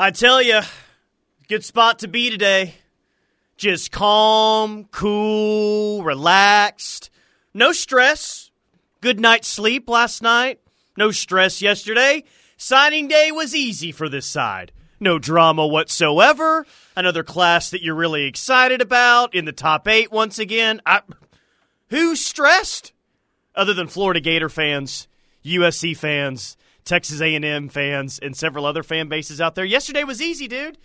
I tell you, good spot to be today. Just calm, cool, relaxed. No stress. Good night's sleep last night. No stress yesterday. Signing day was easy for this side. No drama whatsoever. Another class that you're really excited about in the top eight once again. I, who's stressed? Other than Florida Gator fans, USC fans, Texas A&M fans, and several other fan bases out there. Yesterday was easy, dude.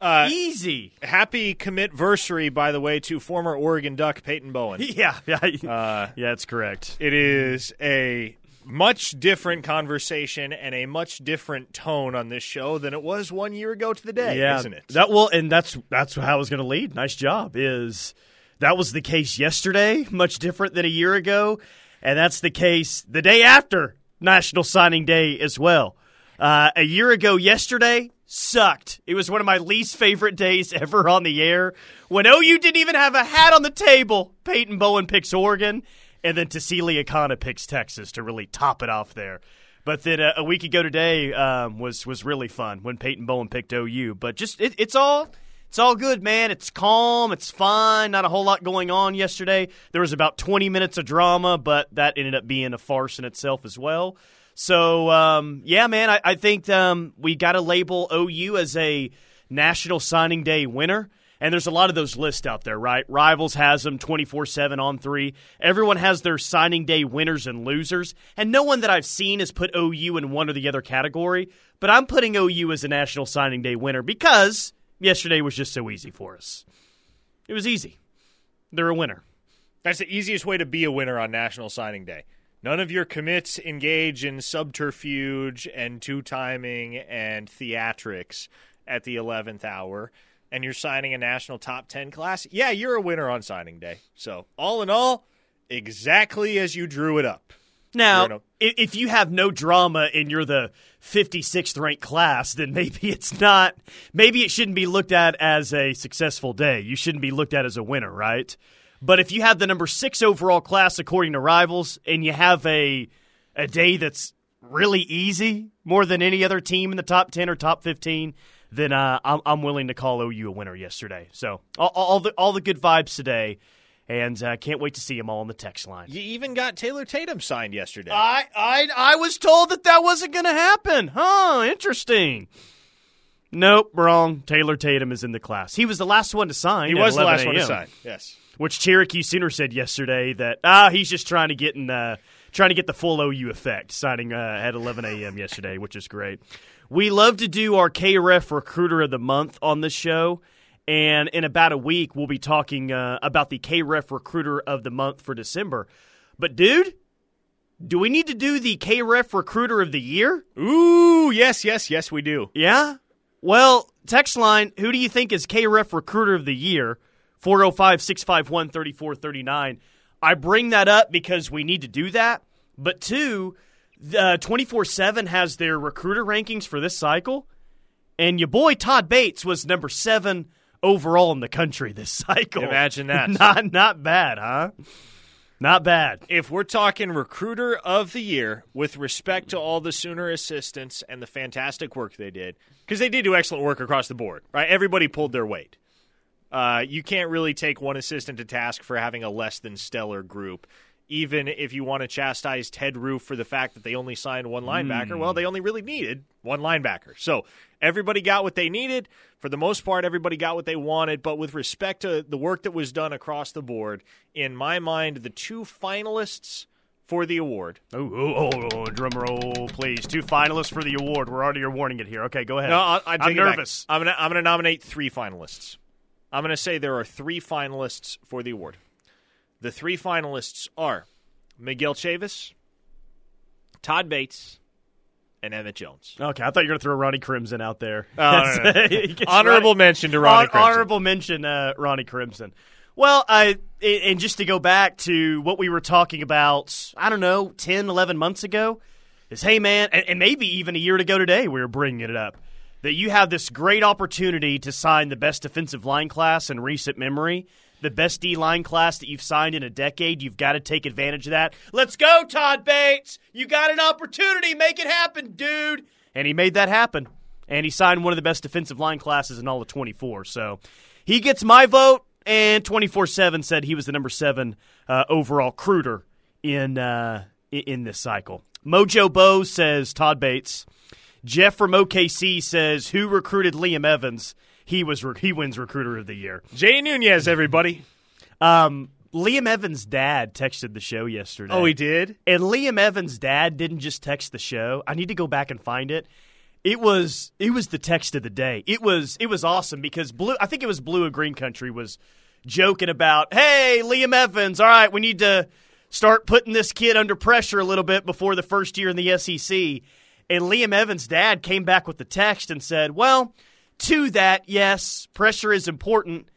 Uh, easy. Happy commit commitversary, by the way, to former Oregon Duck Peyton Bowen. Yeah, yeah, Uh, yeah. That's correct. it is a much different conversation and a much different tone on this show than it was one year ago to the day, yeah, isn't it? That well, and that's that's how I was going to lead. Nice job. Is that was the case yesterday? Much different than a year ago, and that's the case the day after National Signing Day as well. Uh, a year ago yesterday sucked. It was one of my least favorite days ever on the air. When OU didn't even have a hat on the table, Peyton Bowen picks Oregon, and then Tausili Akana picks Texas to really top it off there. But then uh, a week ago today um, was was really fun when Peyton Bowen picked OU. But just it, it's all it's all good, man. It's calm. It's fine. Not a whole lot going on yesterday. There was about 20 minutes of drama, but that ended up being a farce in itself as well. So um, yeah, man, I, I think um, we got to label OU as a National Signing Day winner. And there's a lot of those lists out there, right? Rivals has them 24 7 on three. Everyone has their signing day winners and losers. And no one that I've seen has put OU in one or the other category. But I'm putting OU as a National Signing Day winner because yesterday was just so easy for us. It was easy. They're a winner. That's the easiest way to be a winner on National Signing Day. None of your commits engage in subterfuge and two timing and theatrics at the 11th hour, and you're signing a national top 10 class. Yeah, you're a winner on signing day. So, all in all, exactly as you drew it up. Now, You're in a- i- if you have no drama and you're the 56th ranked class, then maybe it's not, maybe it shouldn't be looked at as a successful day. You shouldn't be looked at as a winner, right? But if you have the number six overall class according to rivals and you have a, a day that's really easy more than any other team in the top 10 or top 15, then uh, I'm, I'm willing to call OU a winner yesterday. So all, all, the, all the good vibes today. And uh, can't wait to see them all on the text line. You even got Taylor Tatum signed yesterday. I I I was told that that wasn't going to happen. Huh? Interesting. Nope, wrong. Taylor Tatum is in the class. He was the last one to sign. he was the last one to sign. Yes. Which Cherokee Sooner said yesterday that ah he's just trying to get in uh, trying to get the full OU effect signing uh, at 11 a.m. yesterday, which is great. We love to do our KREF Recruiter of the Month on this show. And in about a week, we'll be talking uh, about the KREF Recruiter of the Month for December. But, dude, do we need to do the KREF Recruiter of the Year? Ooh, yes, yes, yes, we do. Yeah? Well, text line, who do you think is KREF Recruiter of the Year? 405 651 3439. I bring that up because we need to do that. But two, 24 7 has their recruiter rankings for this cycle. And your boy Todd Bates was number seven overall in the country this cycle. Imagine that. not, not bad, huh? Not bad. if we're talking recruiter of the year with respect to all the Sooner assistants and the fantastic work they did, because they did do excellent work across the board, right? Everybody pulled their weight. Uh, you can't really take one assistant to task for having a less than stellar group. Even if you want to chastise Ted Roof for the fact that they only signed one linebacker, well, hmm. they only really needed one linebacker. So everybody got what they needed. For the most part, everybody got what they wanted. But with respect to the work that was done across the board, in my mind, the two finalists for the award. Oh, oh, oh, oh, drum roll, please. Two finalists for the award. We're already warning it here. Okay, go ahead. No, I, I I'm take it back. nervous. I'm gonna I'm gonna nominate three finalists. I'm gonna say there are three finalists for the award. The three finalists are Miguel Chavis, Todd Bates, and Emmett Jones. Okay, I thought you were going to throw Ronnie Crimson out there. Oh, no, no. Gets Honorable Ronnie- mention to Ronnie Hon- Crimson. Honorable mention, uh, Ronnie Crimson. Well, I and just to go back to what we were talking about, I don't know, 10, 11 months ago, is hey, man, and, and maybe even a year ago today, we were bringing it up, that you have this great opportunity to sign the best defensive line class in recent memory, the best D line class that you've signed in a decade. You've got to take advantage of that. Let's go, Todd Bates. You got an opportunity. Make it happen, dude. And he made that happen. and he signed one of the best defensive line classes in all of 24. So he gets my vote, and 24 7 said he was the number seven uh, overall recruiter in, uh, in this cycle. Mojo Bo says Todd Bates. Jeff from OKC says who recruited Liam Evans? He was he wins recruiter of the year. Jay Nunez, everybody. Um, Liam Evans' dad texted the show yesterday. Oh, he did. And Liam Evans' dad didn't just text the show. I need to go back and find it. It was it was the text of the day. It was it was awesome because blue. I think it was Blue of Green Country was joking about, "Hey, Liam Evans, all right, we need to start putting this kid under pressure a little bit before the first year in the SEC." And Liam Evans' dad came back with the text and said, "Well, to that, yes, pressure is important.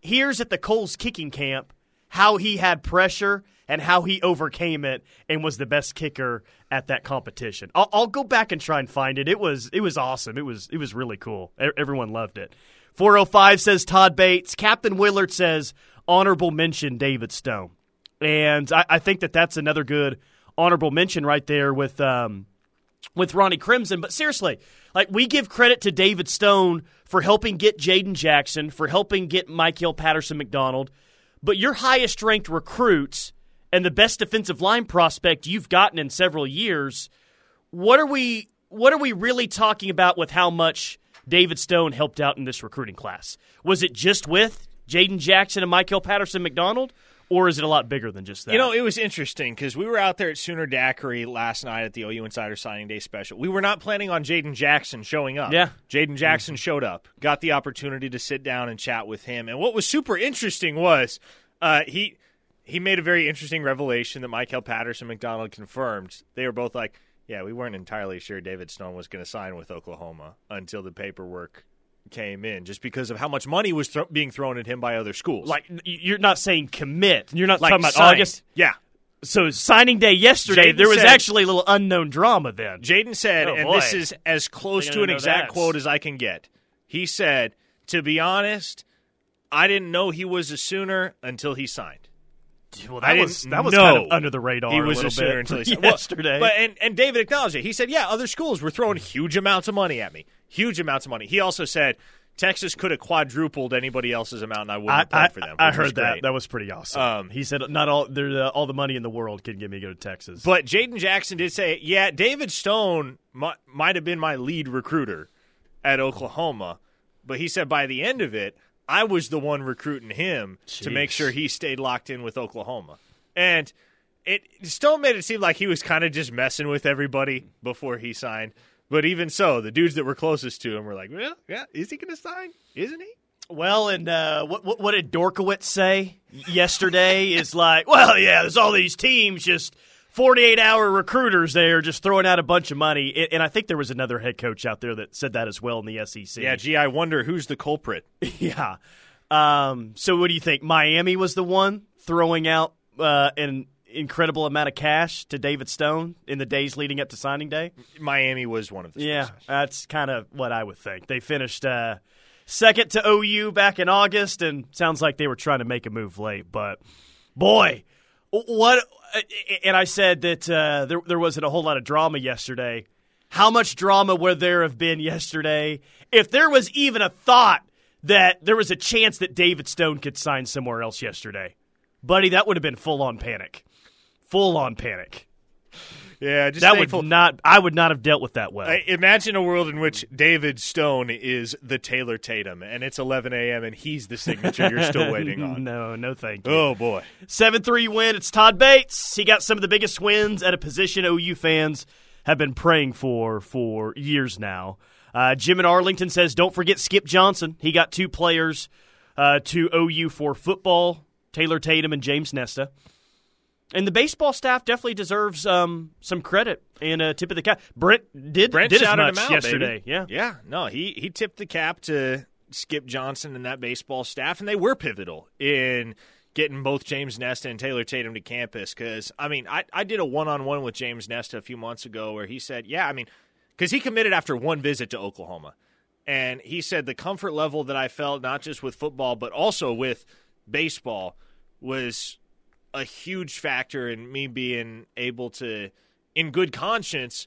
Here's at the Kohl's kicking camp how he had pressure." and how he overcame it and was the best kicker at that competition. I'll, I'll, go back and try and find it. It was it was awesome. It was it was really cool. Everyone loved it. 405 says Todd Bates. Captain Willard says honorable mention David Stone, and I, I think that that's another good honorable mention right there with um, with Ronnie Crimson. But seriously, like we give credit to David Stone for helping get Jaden Jackson, for helping get Michael Patterson McDonald, but your highest ranked recruits and the best defensive line prospect you've gotten in several years. What are we what are we really talking about with how much David Stone helped out in this recruiting class? Was it just with Jaden Jackson and Michael Patterson McDonald? Or is it a lot bigger than just that? You know, it was interesting because we were out there at Sooner Daiquiri last night at the OU Insider Signing Day special. We were not planning on Jaden Jackson showing up. Yeah. Jaden Jackson mm-hmm. showed up, got the opportunity to sit down and chat with him. And what was super interesting was uh, he he made a very interesting revelation that Michael Patterson McDonald confirmed. They were both like, yeah, we weren't entirely sure David Stone was going to sign with Oklahoma until the paperwork came in, just because of how much money was th- being thrown at him by other schools. Like you're not saying commit. You're not like talking about signed. August. Yeah. So signing day yesterday, Jaden there was said, actually a little unknown drama then. Jaden said, Oh, and boy. this is as close to an exact that. quote as I can get. He said, "To be honest, I didn't know he was a Sooner until he signed." Well, I that was that was kind of under the radar. he was a a little Sooner bit until he signed. Well, yesterday. But and, and David acknowledged it. He said, "Yeah, other schools were throwing huge amounts of money at me. Huge amounts of money." He also said. Texas could have quadrupled anybody else's amount, and I wouldn't I, have played I, for them. I heard that. That was pretty awesome. Um, he said, "Not all uh, all the money in the world can get me to go to Texas." But Jaden Jackson did say, yeah, David Stone mi- might have been my lead recruiter at Oklahoma, but he said by the end of it, I was the one recruiting him to make sure he stayed locked in with Oklahoma. And it Stone made it seem like he was kind of just messing with everybody before he signed. But even so, the dudes that were closest to him were like, well, yeah, is he going to sign? Isn't he? Well, and uh, what, what what did Dorkowitz say yesterday? is like, well, yeah, there's all these teams just 48 hour recruiters there just throwing out a bunch of money, and, and I think there was another head coach out there that said that as well in the SEC. Yeah, gee, I wonder who's the culprit. yeah. Um, so, what do you think? Miami was the one throwing out uh, an incredible amount of cash to David Stone in the days leading up to signing day. Miami was one of the Yeah, that's kind of what I would think. They finished uh, second to OU back in August, and sounds like they were trying to make a move late. But boy, what? And I said that uh, there there wasn't a whole lot of drama yesterday. How much drama would there have been yesterday if there was even a thought that there was a chance that David Stone could sign somewhere else yesterday? Buddy, that would have been full on panic. Full on panic. Yeah, just That thankful- would not. I would not have dealt with that well. I- imagine a world in which David Stone is the Taylor Tatum, and it's 11 a.m. and he's the signature you're still waiting on. No, no, thank you. Oh boy, Seven three win. It's Todd Bates. He got some of the biggest wins at a position OU fans have been praying for for years now. Uh, Jim in Arlington says, "Don't forget Skip Johnson. He got two players uh, to OU for football: Taylor Tatum and James Nesta." And the baseball staff definitely deserves um, some credit and a tip of the cap. Brent did Brent did as shouted much him out yesterday. baby. Yeah, yeah. No, he he tipped the cap to Skip Johnson and that baseball staff, and they were pivotal in getting both James Nesta and Taylor Tatum to campus. Because I mean, I I did a one on one with James Nesta a few months ago where he said, yeah, I mean, because he committed after one visit to Oklahoma, and he said the comfort level that I felt not just with football but also with baseball was a huge factor in me being able to, in good conscience,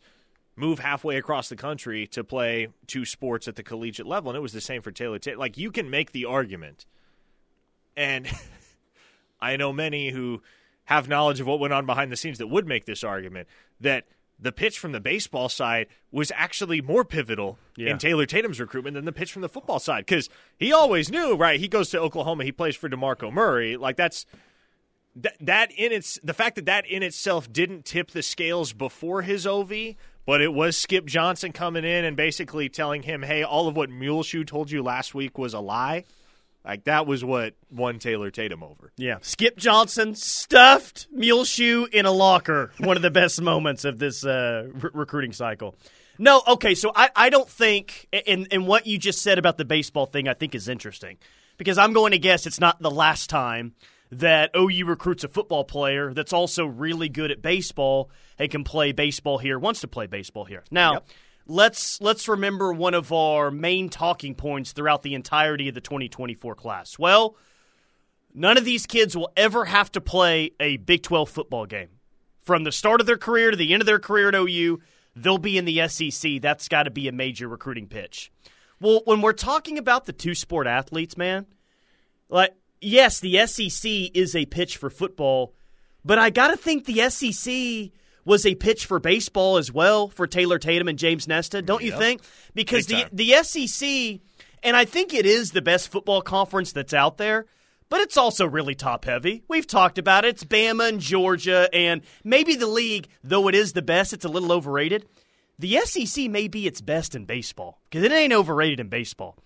move halfway across the country to play two sports at the collegiate level, and it was the same for Taylor. Taylor. Like you can make the argument, and I know many who have knowledge of what went on behind the scenes that would make this argument that the pitch from the baseball side was actually more pivotal Yeah. in Taylor Tatum's recruitment than the pitch from the football side because he always knew, right? He goes to Oklahoma, he plays for DeMarco Murray. Like that's that that in its the fact that that in itself didn't tip the scales before his OV, but it was Skip Johnson coming in and basically telling him, "Hey, all of what Muleshoe told you last week was a lie." Like that was what won Taylor Tatum over. Yeah. Skip Johnson stuffed Muleshoe in a locker. One of the best moments of this uh, re- recruiting cycle. No, okay, so I, I don't think, and, and what you just said about the baseball thing, I think is interesting. Because I'm going to guess it's not the last time that OU recruits a football player that's also really good at baseball and can play baseball here, wants to play baseball here. Now, Yep. let's let's remember one of our main talking points throughout the entirety of the 2024 class. Well, none of these kids will ever have to play a Big 12 football game. From the start of their career to the end of their career at OU, they'll be in the SEC. That's got to be a major recruiting pitch. Well, when we're talking about the two sport athletes, man, like yes, the SEC is a pitch for football, but I got to think the SEC was a pitch for baseball as well for Taylor Tatum and James Nesta, don't you think? Because Big the time. the SEC, and I think it is the best football conference that's out there, but it's also really top heavy. We've talked about it. It's Bama and Georgia, and maybe the league, though it is the best, it's a little overrated. The SEC may be its best in baseball because it ain't overrated in baseball.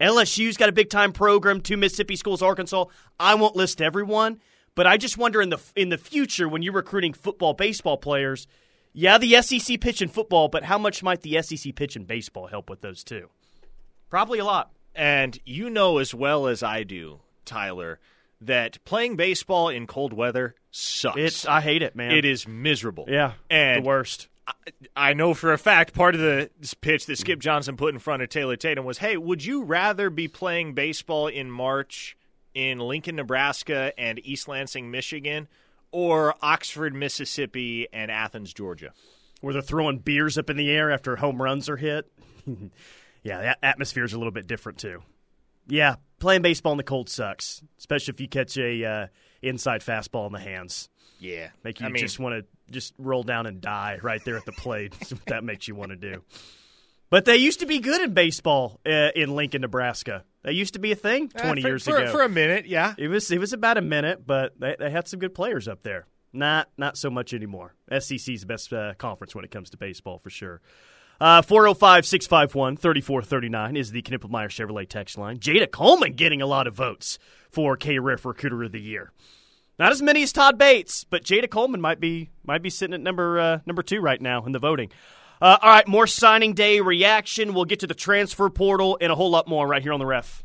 LSU's got a big time program. Two Mississippi schools, Arkansas. I won't list everyone, but I just wonder in the in the future when you're recruiting football, baseball players. Yeah, the SEC pitch in football, but how much might the SEC pitch in baseball help with those two? Probably a lot. And you know as well as I do, Tyler, that playing baseball in cold weather sucks. It's I hate it, man. it is miserable. Yeah, and the worst. I know for a fact part of the pitch that Skip Johnson put in front of Taylor Tatum was, "Hey, would you rather be playing baseball in March in Lincoln, Nebraska, and East Lansing, Michigan, or Oxford, Mississippi, and Athens, Georgia?" Where they're throwing beers up in the air after home runs are hit. yeah, that atmosphere's a little bit different too. Yeah, playing baseball in the cold sucks, especially if you catch a uh, inside fastball in the hands. Yeah, Make you I mean, just want to just roll down and die right there at the plate. That's what that makes you want to do. But they used to be good in baseball uh, in Lincoln, Nebraska. That used to be a thing uh, twenty for- years for, ago. for a minute, yeah. It was it was about a minute, but they, they had some good players up there. Not not so much anymore. SEC's the best uh, conference when it comes to baseball for sure. Uh, 405-651-3439 is the Knippelmier Chevrolet text line. Jada Coleman getting a lot of votes for KREF Recruiter of the Year. Not as many as Todd Bates, but Jada Coleman might be might be sitting at number uh, number two right now in the voting. Uh, all right, more signing day reaction. We'll get to the transfer portal and a whole lot more right here on the ref.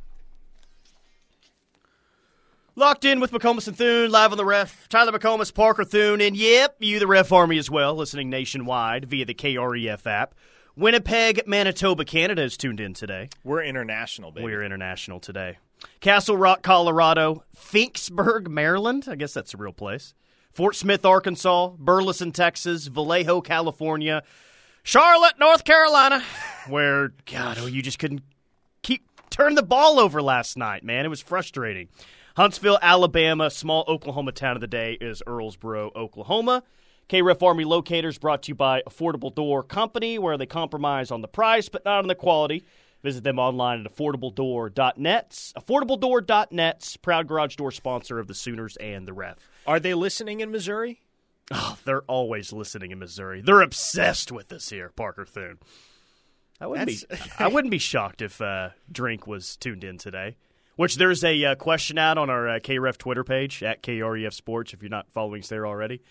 Locked in with McComas and Thune, live on the ref. Tyler McComas, Parker Thune, and yep, you, the ref army as well, listening nationwide via the KREF app. Winnipeg, Manitoba, Canada is tuned in today. We're international, baby. We're international today. Castle Rock, Colorado. Finksburg, Maryland. I guess that's a real place. Fort Smith, Arkansas. Burleson, Texas. Vallejo, California. Charlotte, North Carolina, where, God, oh, you just couldn't keep turn the ball over last night, man. It was frustrating. Huntsville, Alabama, small Oklahoma town of the day is Earlsboro, Oklahoma. KREF Army Locators brought to you by Affordable Door Company, where they compromise on the price but not on the quality. Visit them online at affordabledoor.net. Affordabledoor.net, proud garage door sponsor of the Sooners and the Ref. Are they listening in Missouri? Oh, they're always listening in Missouri. They're obsessed with us here, Parker Thune. I wouldn't be I wouldn't be shocked if uh, Drink was tuned in today. Which there's a uh, question out on our uh, KREF Twitter page at KREF Sports if you're not following us there already.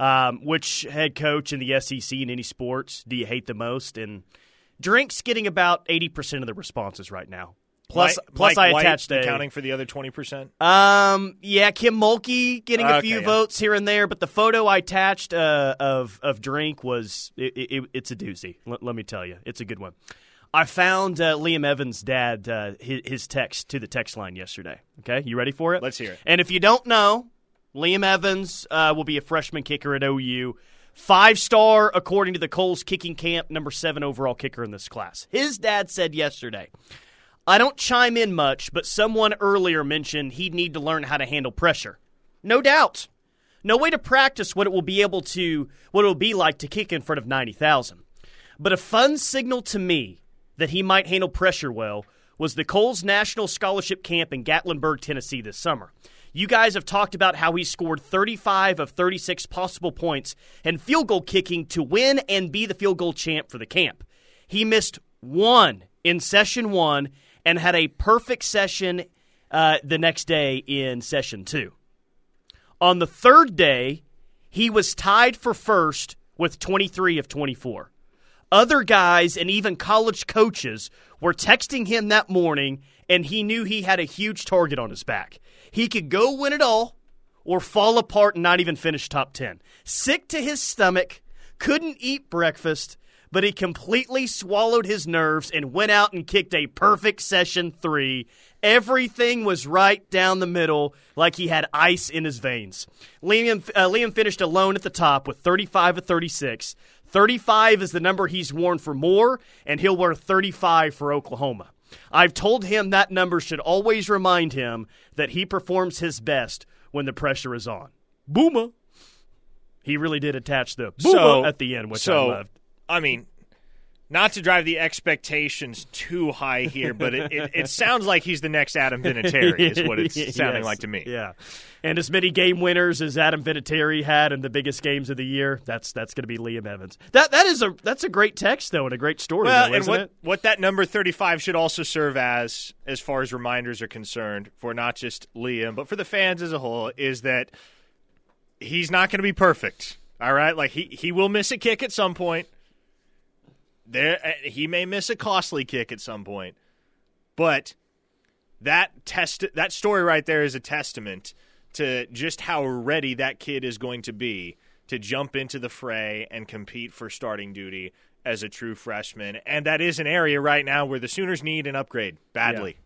Um, which head coach in the SEC in any sports do you hate the most? And Drink's getting about eighty percent of the responses right now. Plus, Mike- plus Mike I White attached a accounting for the other twenty percent. um, yeah, Kim Mulkey getting a Okay, few yeah. votes here and there, but the photo I attached uh, of of drink was it, it, it's a doozy. Let, let me tell you, it's a good one. I found uh, Liam Evans' dad uh, his, his text to the text line yesterday. Okay, you ready for it? Let's hear it. And if you don't know, Liam Evans uh, will be a freshman kicker at OU. Five star, according to the Kohl's kicking camp, number seven overall kicker in this class. His dad said yesterday, I don't chime in much, but someone earlier mentioned he'd need to learn how to handle pressure. No doubt. No way to practice what it will be able to what it will be like to kick in front of 90,000. But a fun signal to me that he might handle pressure well was the Kohl's National Scholarship Camp in Gatlinburg, Tennessee this summer. You guys have talked about how he scored 35 of 36 possible points and field goal kicking to win and be the field goal champ for the camp. He missed one in session one and had a perfect session uh, the next day in session two. On the third day, he was tied for first with 23 of 24. Other guys and even college coaches were texting him that morning, and he knew he had a huge target on his back. He could go win it all or fall apart and not even finish top 10. Sick to his stomach, couldn't eat breakfast, but he completely swallowed his nerves and went out and kicked a perfect session three. Everything was right down the middle, like he had ice in his veins. Liam, uh, Liam finished alone at the top with 35 of 36. 35 is the number he's worn for Moore, and he'll wear 35 for Oklahoma. I've told him that number should always remind him that he performs his best when the pressure is on. Boomer. He really did attach the boomer So- at the end, which so, I loved. I mean, not to drive the expectations too high here, but it, it, it sounds like he's the next Adam Vinatieri, is what it's sounding Yes. like to me. Yeah, and as many game winners as Adam Vinatieri had in the biggest games of the year, that's that's going to be Liam Evans. That that is a that's a great text though, and a great story. Well, though, and what, it? what that number 35 should also serve as, as far as reminders are concerned, for not just Liam, but for the fans as a whole, is that he's not going to be perfect. All right? Like, he, he will miss a kick at some point. There, uh, He may miss a costly kick at some point. But that test that story right there is a testament to just how ready that kid is going to be to jump into the fray and compete for starting duty as a true freshman. And that is an area right now where the Sooners need an upgrade badly.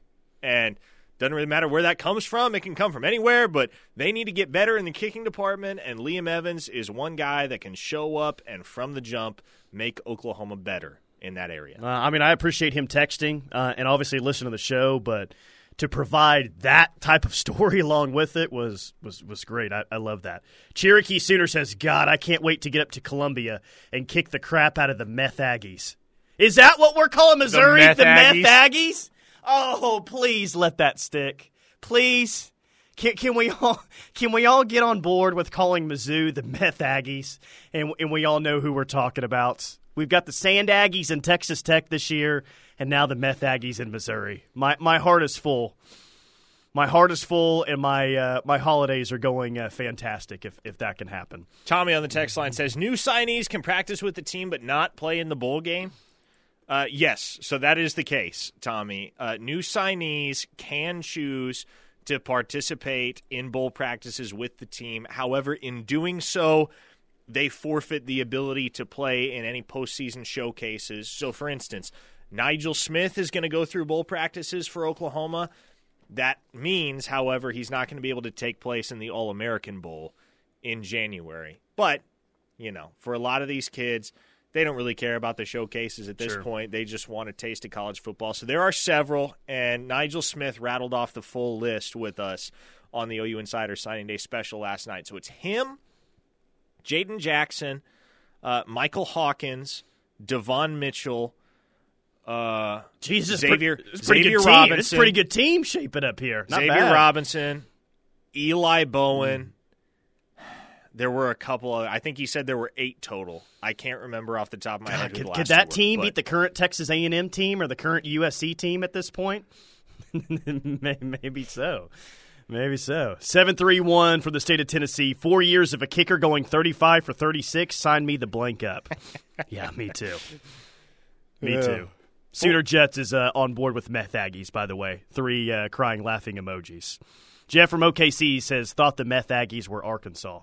And doesn't really matter where that comes from. It can come from anywhere, but they need to get better in the kicking department. And Liam Evans is one guy that can show up and from the jump make Oklahoma better in that area. Uh, I mean, I appreciate him texting uh, and obviously listen to the show, but to provide that type of story along with it was was was great. I, I love that. Cherokee Sooner says, "God, I can't wait to get up to Columbia and kick the crap out of the meth Aggies." Is that what we're calling Missouri? meth meth Aggies? Aggies? Oh, please let that stick, please. Can, can we all can we all get on board with calling Mizzou the meth Aggies, and and we all know who we're talking about? We've got the Sand Aggies in Texas Tech this year, and now the meth Aggies in Missouri. My my heart is full. My heart is full, and my uh, my holidays are going uh, fantastic. If if that can happen, Tommy on the text line says new signees can practice with the team but not play in the bowl game. Uh, yes, so that is the case, Tommy. Uh, new signees can choose to participate in bowl practices with the team. However, in doing so, they forfeit the ability to play in any postseason showcases. So, for instance, Nigel Smith is going to go through bowl practices for Oklahoma. That means, however, he's not going to be able to take place in the All American Bowl in January. But, you know, for a lot of these kids, they don't really care about the showcases at this Sure. point. They just want a taste of college football. So there are several, and Nigel Smith rattled off the full list with us on the OU Insider Signing Day special last night. So it's him, Jaden Jackson, uh, Michael Hawkins, Devon Mitchell, uh, Jesus, Xavier- it's pretty Xavier good team. It's pretty good team shaping up here. Not Xavier bad. Robinson, Eli Bowen. There were a couple of, I think he said there were eight total. I can't remember off the top of my head. who Could, the could that two were, team beat the current Texas A&M team or the current USC team at this point? Maybe so. Maybe so. 731 for the state of Tennessee. Four years of a kicker going 35 for 36. Sign me the blank up. yeah, me too. Me Yeah. too. Sooner Jets is uh, on board with meth Aggies, by the way. Three uh, crying, laughing emojis. Jeff from OKC says, thought the meth Aggies were Arkansas.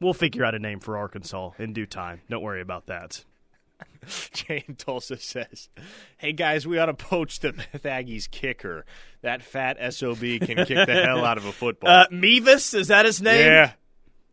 We'll figure out a name for Arkansas in due time. Don't worry about that. Jane Tulsa says, "Hey guys, we ought to poach the Aggies kicker. That fat sob can kick the hell out of a football." Uh, Mevis, is that his name? yeah,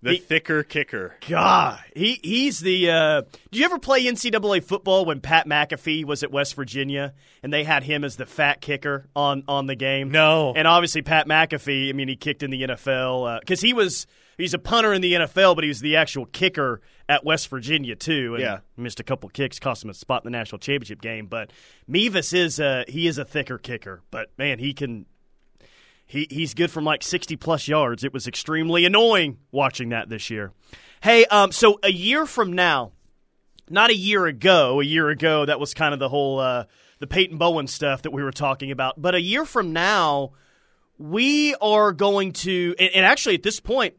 The He- thicker kicker. God, he he's the. Uh, do you ever play NCAA football when Pat McAfee was at West Virginia and they had him as the fat kicker on on the game? No. And obviously Pat McAfee. I mean, he kicked in the NFL because he was he's a punter in the NFL, but he was the actual kicker at West Virginia too. And Yeah. missed a couple kicks, cost him a spot in the national championship game. But Mevis is uh, he is a thicker kicker, but man, he can he he's good from like 60 plus yards. It was extremely annoying watching that this year. Hey, um, so a year from now, not a year ago, a year ago that was kind of the whole uh, the Peyton Bowen stuff that we were talking about. But a year from now, we are going to, and, and actually at this point,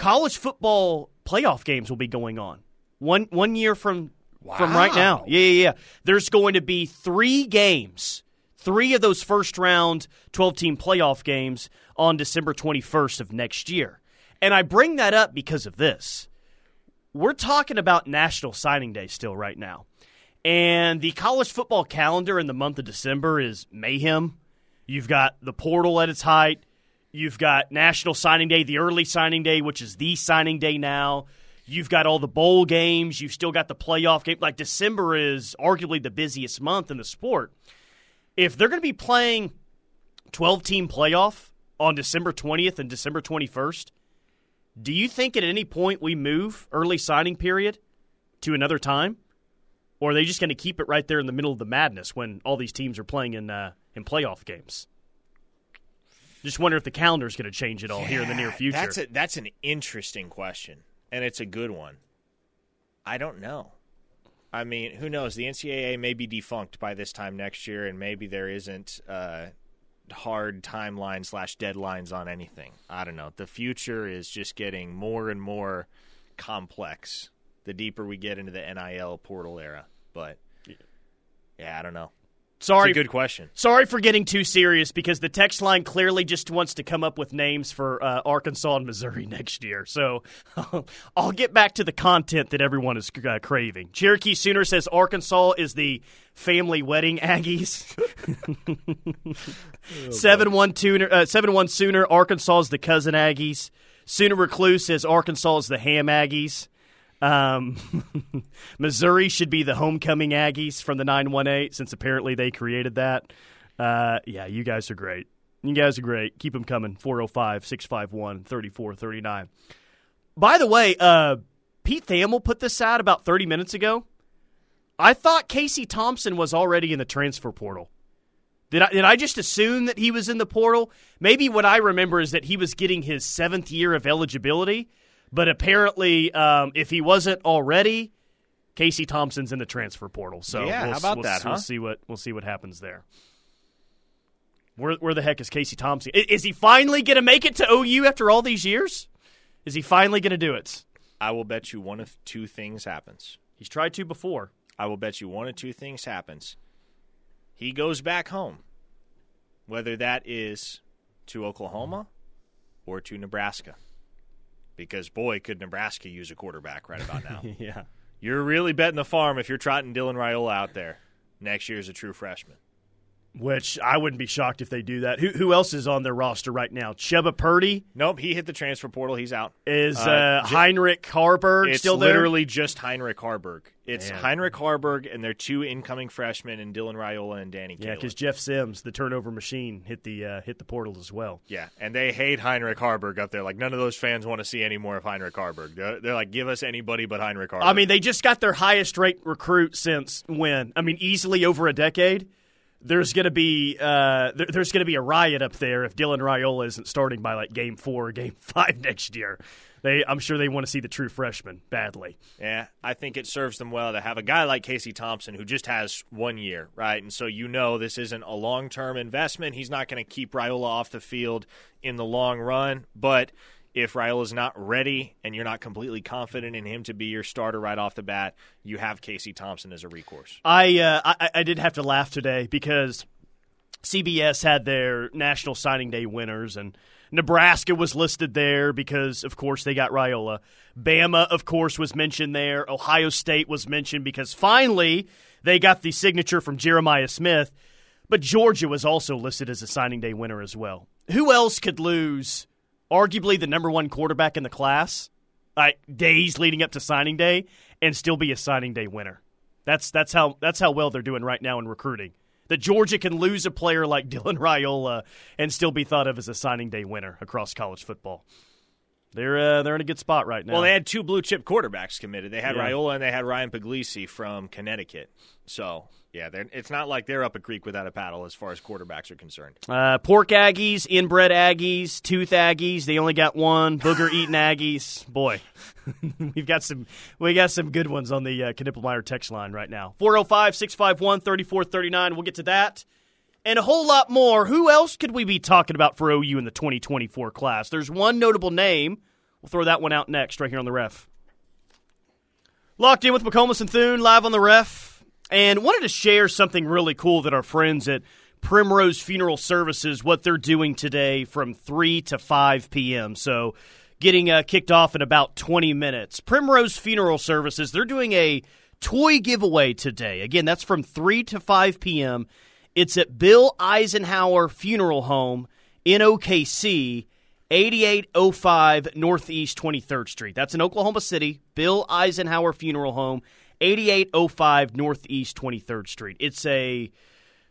college football playoff games will be going on. One one year from from right now. Yeah, yeah, yeah. There's going to be three games, three of those first round 12 team playoff games on December 21st of next year. And I bring that up because of this. We're talking about National Signing Day still right now. And the college football calendar in the month of December is mayhem. You've got the portal at its height. You've got National Signing Day, the early signing day, which is the signing day now. You've got all the bowl games. You've still got the playoff game. Like December is arguably the busiest month in the sport. If they're going to be playing 12 team playoff on December 20th and December 21st, do you think at any point we move early signing period to another time? Or are they just going to keep it right there in the middle of the madness when all these teams are playing in uh, in playoff games? Just wonder if the calendar is going to change at all here in the near future. That's a, that's an interesting question, and it's a good one. I don't know. I mean, who knows? The NCAA may be defunct by this time next year, and maybe there isn't uh, hard timeline slash deadlines on anything. I don't know. The future is just getting more and more complex the deeper we get into the NIL portal era. But yeah, I don't know. Sorry, It's a good question. Sorry for getting too serious because the text line clearly just wants to come up with names for uh, Arkansas and Missouri next year. So I'll get back to the content that everyone is uh, craving. Cherokee Sooner says Arkansas is the family wedding Aggies. seven one Tuner, uh, seven one Sooner. Arkansas is the cousin Aggies. Sooner Recluse says Arkansas is the ham Aggies. Um, Missouri should be the homecoming Aggies from the 918 since apparently they created that. Uh, yeah, you guys are great. You guys are great. Keep them coming. 405 651 3439. By the way, uh, Pete Thamel put this out about 30 minutes ago. I thought Casey Thompson was already in the transfer portal. Did I, did I just assume that he was in the portal? Maybe what I remember is that he was getting his seventh year of eligibility, but apparently, um, if he wasn't already, Casey Thompson's in the transfer portal. So Yeah, we'll, how about we'll, that, We'll huh? see what we'll see what happens there. Where where the heck is Casey Thompson? I- Is he finally going to make it to OU after all these years? Is he finally going to do it? I will bet you one of two things happens. He's tried to before. I will bet you one of two things happens. He goes back home, whether that is to Oklahoma or to Nebraska. Because, boy, could Nebraska use a quarterback right about now. yeah. you're really betting the farm if you're trotting Dylan Raiola out there next year as a true freshman. Which I wouldn't be shocked if they do that. Who who else is on their roster right now? Chuba Purdy Nope, he hit the transfer portal. He's out. is Uh, uh, Heinrich Haarberg It's still there. literally just Heinrich Haarberg. It's Man. Heinrich Haarberg and their two incoming freshmen, and Dylan Raiola and Danny Yeah, because Jeff Sims, the turnover machine, hit the uh, hit the portal as well. Yeah, and they hate Heinrich Haarberg up there. Like none of those fans want to see any more of Heinrich Haarberg. They're, they're like, give us anybody but Heinrich Haarberg. I mean, they just got their highest rate recruit since when? I mean, easily over a decade. There's gonna be uh, there, there's gonna be a riot up there if Dylan Raiola isn't starting by like game four or game five next year. They, I'm sure they want to see the true freshman badly. yeah, I think it serves them well to have a guy like Casey Thompson who just has one year, right? And so you know this isn't a long term investment. He's not going to keep Raiola off the field in the long run, but. If Raiola's not ready and you're not completely confident in him to be your starter right off the bat, you have Casey Thompson as a recourse. I, uh, I I did have to laugh today because CBS had their National Signing Day winners, and Nebraska was listed there because, of course, they got Raiola. Bama, of course, was mentioned there. Ohio State was mentioned because finally they got the signature from Jeremiah Smith. But Georgia was also listed as a signing day winner as well. Who else could lose arguably the number one quarterback in the class like days leading up to signing day and still be a signing day winner. That's that's how that's how well they're doing right now in recruiting. That Georgia can lose a player like Dylan Raiola and still be thought of as a signing day winner across college football. They're uh, they're in a good spot right now. Well, they had two blue chip quarterbacks committed. They had Yeah. Raiola and they had Ryan Puglisi from Connecticut. So yeah, they're, it's not like they're up a creek without a paddle as far as quarterbacks are concerned. Uh, pork Aggies, inbred Aggies, tooth Aggies. They only got one. Booger eating Aggies. Boy, we've got some we got some good ones on the uh, Knippelmier text line right now. 405-651-3439. We'll get to that and a whole lot more. Who else could we be talking about for OU in the 2024 class? There's one notable name. We'll throw that one out next right here on the ref. Locked in with McComas and Thune live on the ref, and wanted to share something really cool that our friends at Primrose Funeral Services what they're doing today from three to five p.m. So, getting uh, kicked off in about twenty minutes. Primrose Funeral Services they're doing a toy giveaway today. Again, that's from three to five p.m. It's at Bill Eisenhour Funeral Home in OKC. 8805 Northeast 23rd Street. That's in Oklahoma City. Bill Eisenhour Funeral Home, 8805 Northeast 23rd Street. It's a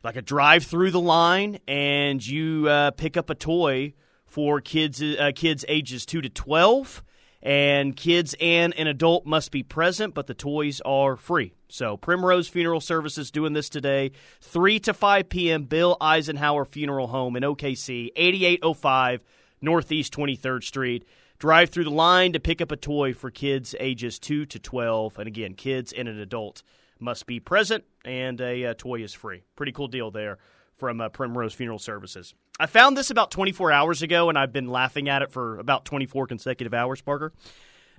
like a drive through the line, and you uh, pick up a toy for kids uh, kids ages two to 12. And kids and an adult must be present, but the toys are free. So Primrose Funeral Services doing this today, 3 to 5 p.m. Bill Eisenhour Funeral Home in OKC, 8805 Northeast 23rd Street. Drive through the line to pick up a toy for kids ages 2 to 12. And again, kids and an adult must be present, and a uh, toy is free. Pretty cool deal there from uh, Primrose Funeral Services. I found this about 24 hours ago, and I've been laughing at it for about 24 consecutive hours, Parker.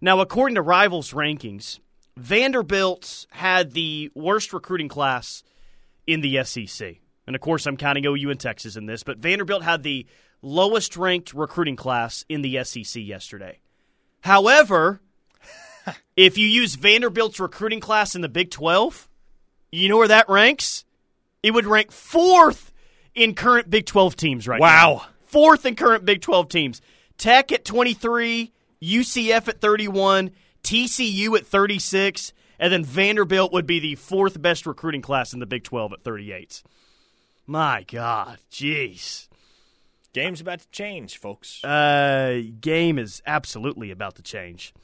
Now, according to Rivals rankings, Vanderbilt had the worst recruiting class in the SEC. And of course, I'm counting OU and Texas in this, but Vanderbilt had the lowest ranked recruiting class in the SEC yesterday. However, if you use Vanderbilt's recruiting class in the Big 12, you know where that ranks? It would rank fourth in current Big 12 teams right now. Wow. Fourth in current Big 12 teams. Tech at 23, UCF at 31, TCU at 36, and then Vanderbilt would be the fourth best recruiting class in the Big 12 at 38. My God, jeez. Game's about to change, folks. Uh, game is absolutely about to change.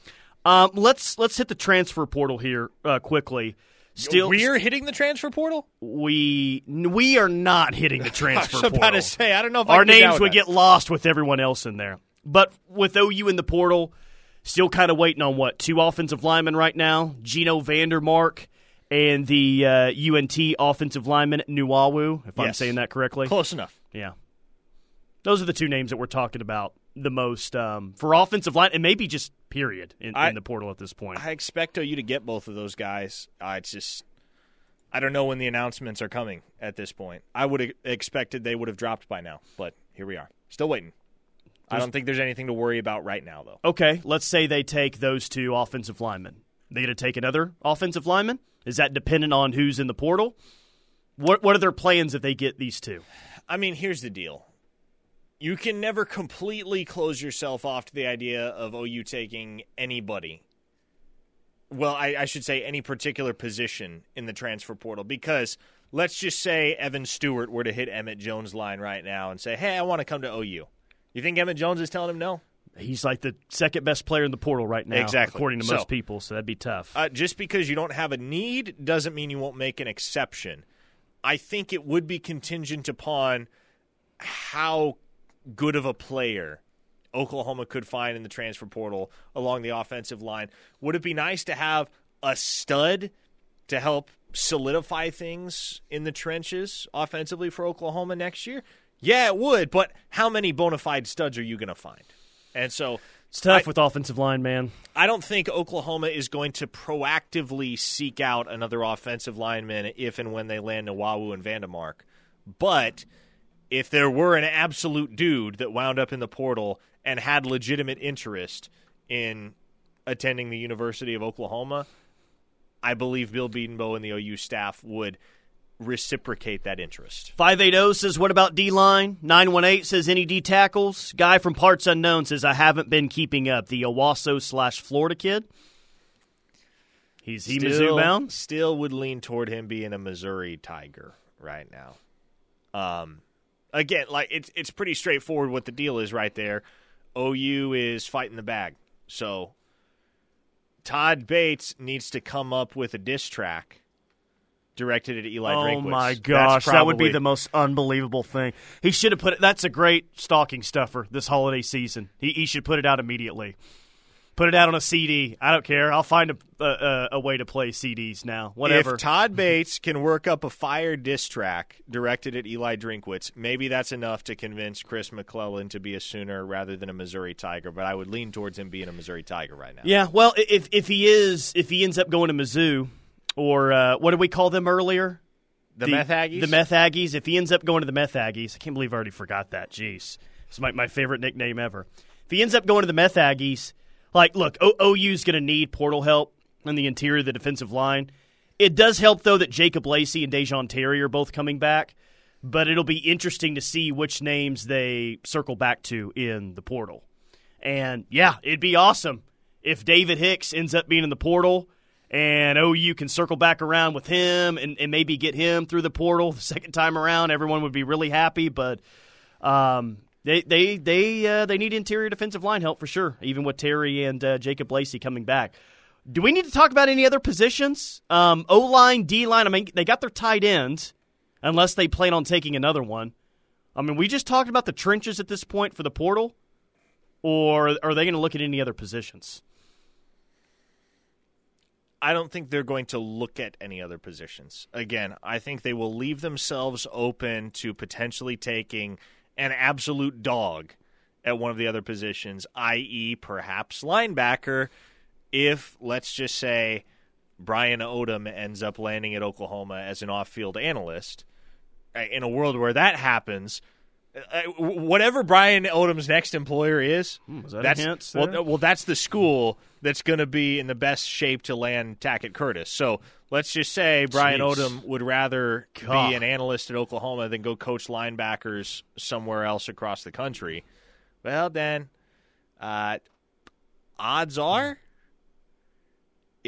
Um, let's let's hit the transfer portal here uh, quickly. Still, We're hitting the transfer portal. we we are not hitting the transfer I was about portal. to say, I don't know if I Our names would that. get lost with everyone else in there. But with OU in the portal, still kind of waiting on what two offensive linemen right now: Geno VanDeMark and the uh, UNT offensive lineman Nwaiwu. If I'm saying that correctly, close enough. yeah. Those are the two names that we're talking about the most um, for offensive line, and maybe just period in, I- in the portal at this point. I expect OU to get both of those guys. Uh, it's just I don't know when the announcements are coming at this point. I would have expected they would have dropped by now, but here we are, still waiting. I don't think there's anything to worry about right now, though. okay, let's say they take those two offensive linemen. They going to take another offensive lineman? Is that dependent on who's in the portal? What What are their plans if they get these two? I mean, here's the deal. You can never completely close yourself off to the idea of OU taking anybody. Well, I, I should say any particular position in the transfer portal because let's just say Evan Stewart were to hit Emmett Jones' line right now and say, hey, I want to come to OU. You think Emmett Jones is telling him no? He's like the second best player in the portal right now, Exactly. according to So- most people. So that'd be tough. Uh, just because you don't have a need doesn't mean you won't make an exception. I think it would be contingent upon how good of a player Oklahoma could find in the transfer portal along the offensive line. Would it be nice to have a stud to help solidify things in the trenches offensively for Oklahoma next year? Yeah, it would, but how many bona fide studs are you going to find? And so it's tough I- with offensive line, man. I don't think Oklahoma is going to proactively seek out another offensive lineman if and when they land Nwaiwu and VanDeMark. But if there were an absolute dude that wound up in the portal and had legitimate interest in attending the University of Oklahoma, I believe Bill Bedenbaugh and the OU staff would reciprocate that interest. 580 says, What about D line? 918 says, Any D tackles? Guy from Parts Unknown says, I haven't been keeping up. The Owasso slash Florida kid. He's he Mizzou bound? Still would lean toward him being a Missouri Tiger right now. Um, again, like it's it's pretty straightforward what the deal is right there. OU is fighting the bag, so Todd Bates needs to come up with a diss track directed at Eli oh Drinkwitz. Oh my gosh, probably, that would be the most unbelievable thing. He should have put it. That's a great stocking stuffer this holiday season. He, he should put it out immediately. Put it out on a CD. I don't care. I'll find a, a, a way to play CDs now. Whatever. If Todd Bates can work up a fire diss track directed at Eli Drinkwitz, maybe that's enough to convince Chris McClellan to be a Sooner rather than a Missouri Tiger. But I would lean towards him being a Missouri Tiger right now. Yeah. Well, if if he is, if he ends up going to Mizzou, or uh, what did we call them earlier? The, the, meth Aggies. The meth Aggies. If he ends up going to the meth Aggies, I can't believe I already forgot that. Jeez, it's my my favorite nickname ever. If he ends up going to the meth Aggies, like, look, OU's going to need portal help in the interior of the defensive line. It does help though that Jacob Lacey and Da'Jon Terry are both coming back, but it'll be interesting to see which names they circle back to in the portal. And yeah, it'd be awesome if David Hicks ends up being in the portal and OU can circle back around with him and, and maybe get him through the portal the second time around. Everyone would be really happy, but um, they they they uh, they need interior defensive line help for sure, even with Terry and uh, Jacob Lacey coming back. Do we need to talk about any other positions? Um, o line, D line. I mean, they got their tight ends, unless they plan on taking another one. I mean, we just talked about the trenches at this point for the portal, or are they going to look at any other positions? I don't think they're going to look at any other positions. Again, I think they will leave themselves open to potentially taking an absolute dog at one of the other positions, i.e., perhaps linebacker, if, let's just say, Brian Odom ends up landing at Oklahoma as an off field analyst. Uh, in a world where that happens, uh, whatever Brian Odom's next employer is, hmm, that's well, well, that's the school that's going to be in the best shape to land Tackett Curtis. So let's just say Brian Jeez. Odom would rather God. be an analyst at Oklahoma than go coach linebackers somewhere else across the country. Well, then, uh, odds are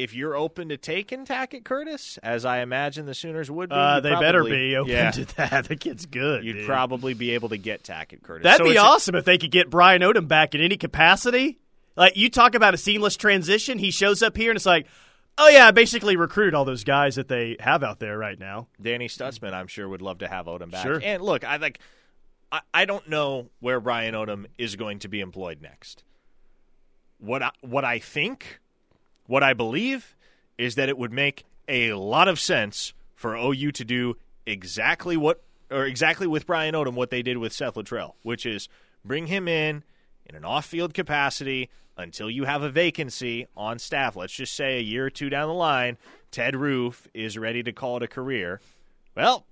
if you're open to taking Tackett Curtis, as I imagine the Sooners would be, uh, they probably, better be open yeah, to that. The kid's good. You'd dude. probably be able to get Tackett Curtis. That'd so be awesome if they could get Brian Odom back in any capacity. Like you talk about a seamless transition, he shows up here and it's like, oh yeah, I basically recruited all those guys that they have out there right now. Danny Stutsman, I'm sure, would love to have Odom back. Sure. And look, I like, I, I don't know where Brian Odom is going to be employed next. What I, what I think, what I believe is that it would make a lot of sense for OU to do exactly what or exactly with Brian Odom what they did with Seth Littrell, which is bring him in in an off-field capacity until you have a vacancy on staff. Let's just say a year or two down the line, Ted Roof is ready to call it a career. Well,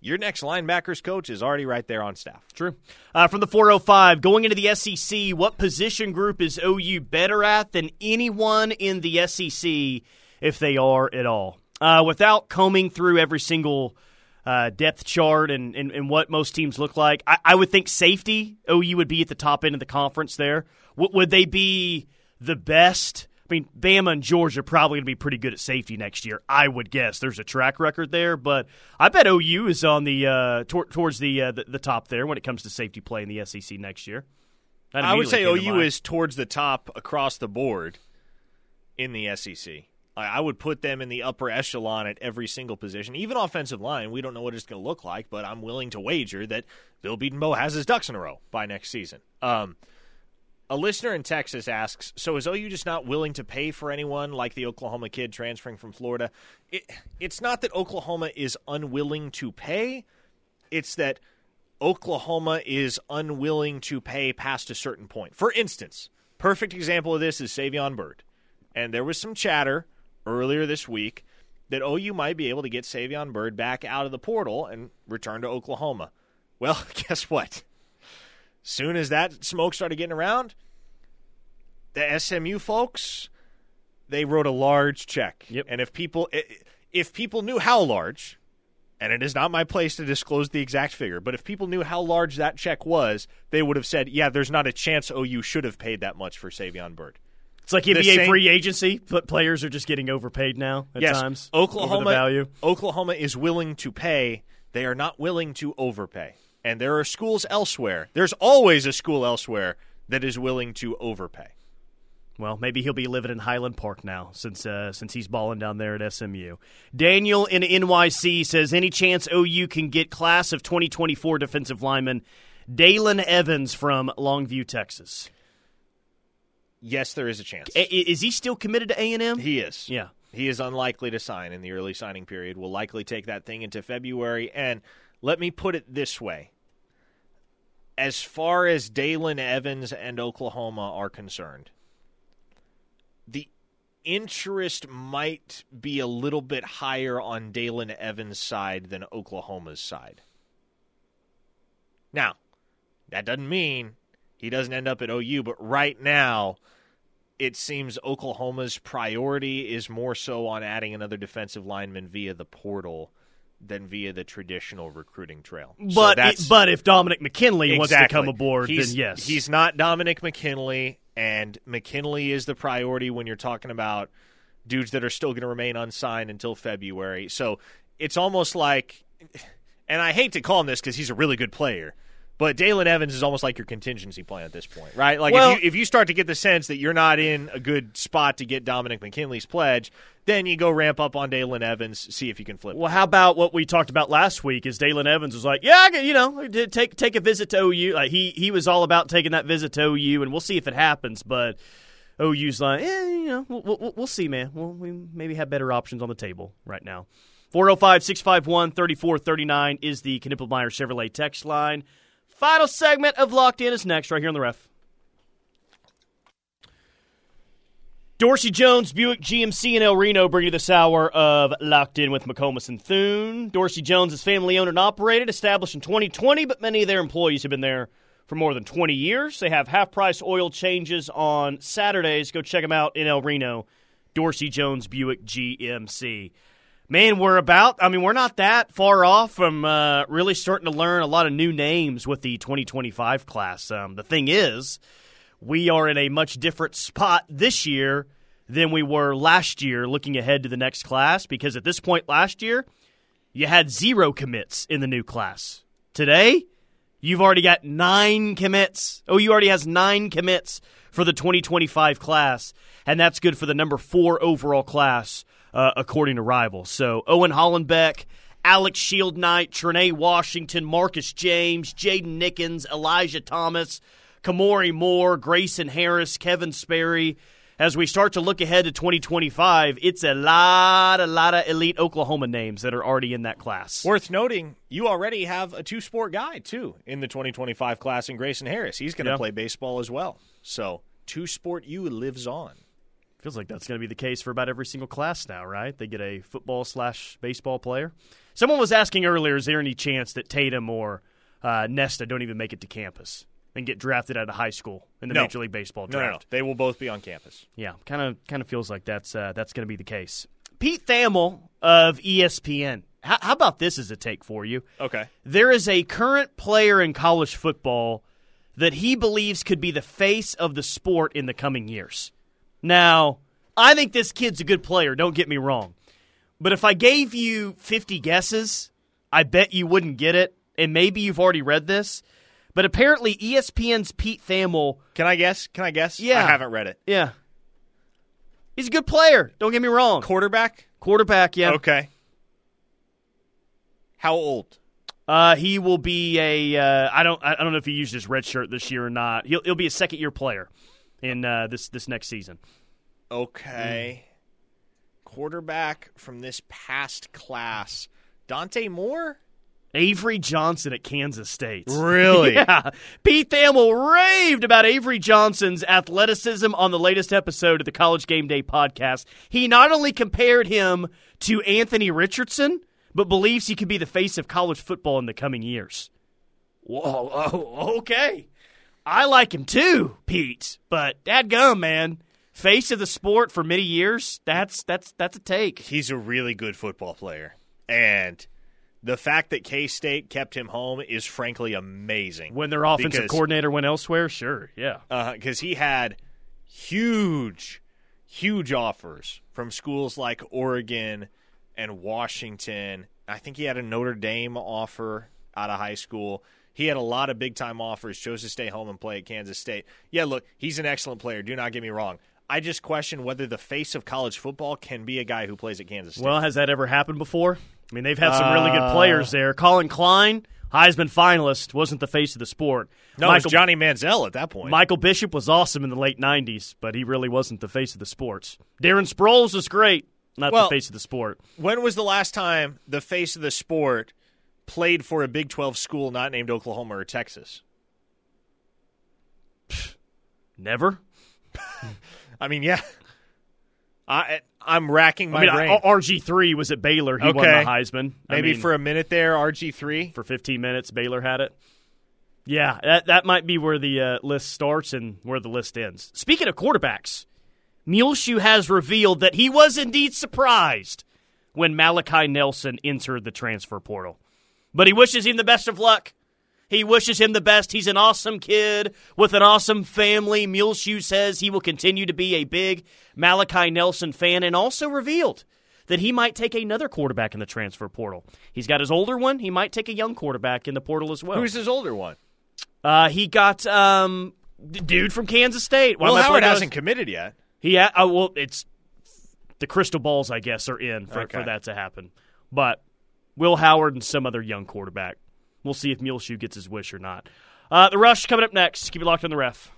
your next linebackers coach is already right there on staff. True. Uh, from the 405, going into the SEC, what position group is OU better at than anyone in the SEC if they are at all. Uh, without combing through every single uh, depth chart and, and, and, what most teams look like, I, I, would think safety, OU would be at the top end of the conference there. W- would they be the best? I mean, Bama and Georgia are probably going to be pretty good at safety next year. I would guess there's a track record there, but I bet OU is on the uh, tor- towards the, uh, the, the top there when it comes to safety play in the SEC next year. I would say OU is towards the top across the board in the SEC. I would put them in the upper echelon at every single position, even offensive line. We don't know what it's going to look like, but I'm willing to wager that Bill Bedenbaugh has his ducks in a row by next season. Um, a listener in Texas asks, "So is OU just not willing to pay for anyone like the Oklahoma kid transferring from Florida?" It, it's not that Oklahoma is unwilling to pay; it's that Oklahoma is unwilling to pay past a certain point. For instance, perfect example of this is Savion Byrd, and there was some chatter earlier this week that OU might be able to get Savion Byrd back out of the portal and return to Oklahoma. Well, guess what? Soon as that smoke started getting around, the SMU folks they wrote a large check. Yep. And if people if people knew how large, and it is not my place to disclose the exact figure, but if people knew how large that check was, they would have said, yeah, there's not a chance OU should have paid that much for Savion Byrd. It's like NBA same- free agency, but players are just getting overpaid now at yes, times. Oklahoma value. Oklahoma is willing to pay. They are not willing to overpay. And there are schools elsewhere. There's always a school elsewhere that is willing to overpay. Well, maybe he'll be living in Highland Park now since uh, since he's balling down there at SMU. Daniel in NYC says, any chance OU can get class of 2024 defensive lineman Dalen Evans from Longview, Texas? Yes, there is a chance. I- is he still committed to A&M? He is. yeah. He is unlikely to sign in the early signing period. Will likely take that thing into February. And let me put it this way. As far as Dalen Evans and Oklahoma are concerned, the interest might be a little bit higher on Dalen Evans' side than Oklahoma's side. Now, that doesn't mean he doesn't end up at OU, but right now, it seems Oklahoma's priority is more so on adding another defensive lineman via the portal than via the traditional recruiting trail. So But that's- but if Dominick McKinley wants to come aboard, he's, then yes. He's not Dominick McKinley, and McKinley is the priority when you're talking about dudes that are still going to remain unsigned until February. So it's almost like, and I hate to call him this because he's a really good player. But Dalen Evans is almost like your contingency plan at this point, right? Like Well- if you if you start to get the sense that you're not in a good spot to get Dominick McKinley's pledge, then you go ramp up on Dalen Evans, see if you can flip. Well, how about what we talked about last week? Is Dalen Evans was like, yeah, I can, you know, take take a visit to OU. Like he he was all about taking that visit to OU, and we'll see if it happens. But OU's like, eh, you know, we'll, we'll, we'll see, man. Well, we maybe have better options on the table right now. 405 651 3439 is the Knippelmier Chevrolet text line. Final segment of Locked In is next, right here on the ref. Dorsey Jones, Buick GMC, and El Reno bring you this hour of Locked In with McComas and Thune. Dorsey Jones is family owned and operated, established in 2020, but many of their employees have been there for more than 20 years. They have half price oil changes on Saturdays. Go check them out in El Reno. Dorsey Jones, Buick GMC. Man, we're about, I mean, we're not that far off from uh, really starting to learn a lot of new names with the 2025 class. Um, the thing is, we are in a much different spot this year than we were last year looking ahead to the next class because at this point last year, you had zero commits in the new class. Today, you've already got nine commits. Oh, you already has nine commits for the 2025 class, and that's good for the number four overall class, uh, according to Rivals. So Owen Hollenbeck, Alex Shieldknight, Trinae Washington, Marcus James, Jaden Nickens, Elijah Thomas, Kamori Moore, Grayson Harris, Kevin Sperry. As we start to look ahead to 2025, it's a lot, a lot of elite Oklahoma names that are already in that class. Worth noting, you already have a two sport guy, too, in the 2025 class in Grayson Harris. He's going to Yeah. play baseball as well. So, two sport U lives on. Feels like that's going to be the case for about every single class now, right? They get a football slash baseball player. Someone was asking earlier, is there any chance that Tatum or uh, Nesta don't even make it to campus and get drafted out of high school in the No. Major League Baseball draft? no, no. They will both be on campus. Yeah, kind of kind of feels like that's uh, that's going to be the case. Pete Thamel of ESPN. How, how about this as a take for you? Okay. There is a current player in college football that he believes could be the face of the sport in the coming years. Now, I think this kid's a good player, don't get me wrong. But if I gave you 50 guesses, I bet you wouldn't get it. And maybe you've already read this. But apparently, ESPN's Pete Thamel, Can I guess? Can I guess? Yeah. I haven't read it. yeah, he's a good player. Don't get me wrong. Quarterback? Quarterback, yeah. Okay. How old? Uh, he will be a. Uh, I don't. I don't know if he used his red shirt this year or not. He'll, he'll be a second year player in uh, this this next season. Okay. Quarterback from this past class. Dante Moore? Avery Johnson at Kansas State. Really? Yeah. Pete Thamel raved about Avery Johnson's athleticism on the latest episode of the College Game Day podcast. He not only compared him to Anthony Richardson, but believes he could be the face of college football in the coming years. Whoa, oh, okay. I like him too, Pete. But dadgum, man. Face of the sport for many years, that's that's that's a take. He's a really good football player. And The fact that K State kept him home is frankly amazing. When their offensive Because- coordinator went elsewhere, sure, yeah. Uh-huh, because he had huge, huge offers from schools like Oregon and Washington. I think he had a Notre Dame offer out of high school. He had a lot of big time offers, chose to stay home and play at Kansas State. Yeah, look, he's an excellent player. Do not get me wrong. I just question whether the face of college football can be a guy who plays at Kansas State. Well, has that ever happened before? I mean, they've had some really good Uh, players there. Collin Klein, Heisman finalist, wasn't the face of the sport. no, Michael, it's Johnny Manziel at that point. Michael Bishop was awesome in the late 90s, but he really wasn't the face of the sports. Darren Sproles was great, not Well- the face of the sport. when was the last time the face of the sport played for a Big 12 school not named Oklahoma or Texas? Never. I mean, yeah. I I'm racking my I mean, brain. RG3 was at Baylor. He won the Heisman. I Maybe mean, for a minute there, RG three. for 15 minutes, Baylor had it. Yeah, that, that might be where the uh, list starts and where the list ends. Speaking of quarterbacks, Muleshoe has revealed that he was indeed surprised when Malachi Nelson entered the transfer portal. But he wishes him the best of luck. He wishes him the best. He's an awesome kid with an awesome family. Muleshoe says he will continue to be a big Malachi Nelson fan and also revealed that he might take another quarterback in the transfer portal. He's got his older one. He might take a young quarterback in the portal as well. Who's his older one? Uh, he got um, the dude from Kansas State. Of Will Howard hasn't committed yet. He ha- uh, well, it's the crystal balls, I guess, are in for, Okay. for that to happen. But Will Howard and some other young quarterback. We'll see if Muleshoe gets his wish or not. Uh, the rush coming up next. Keep it locked on the ref.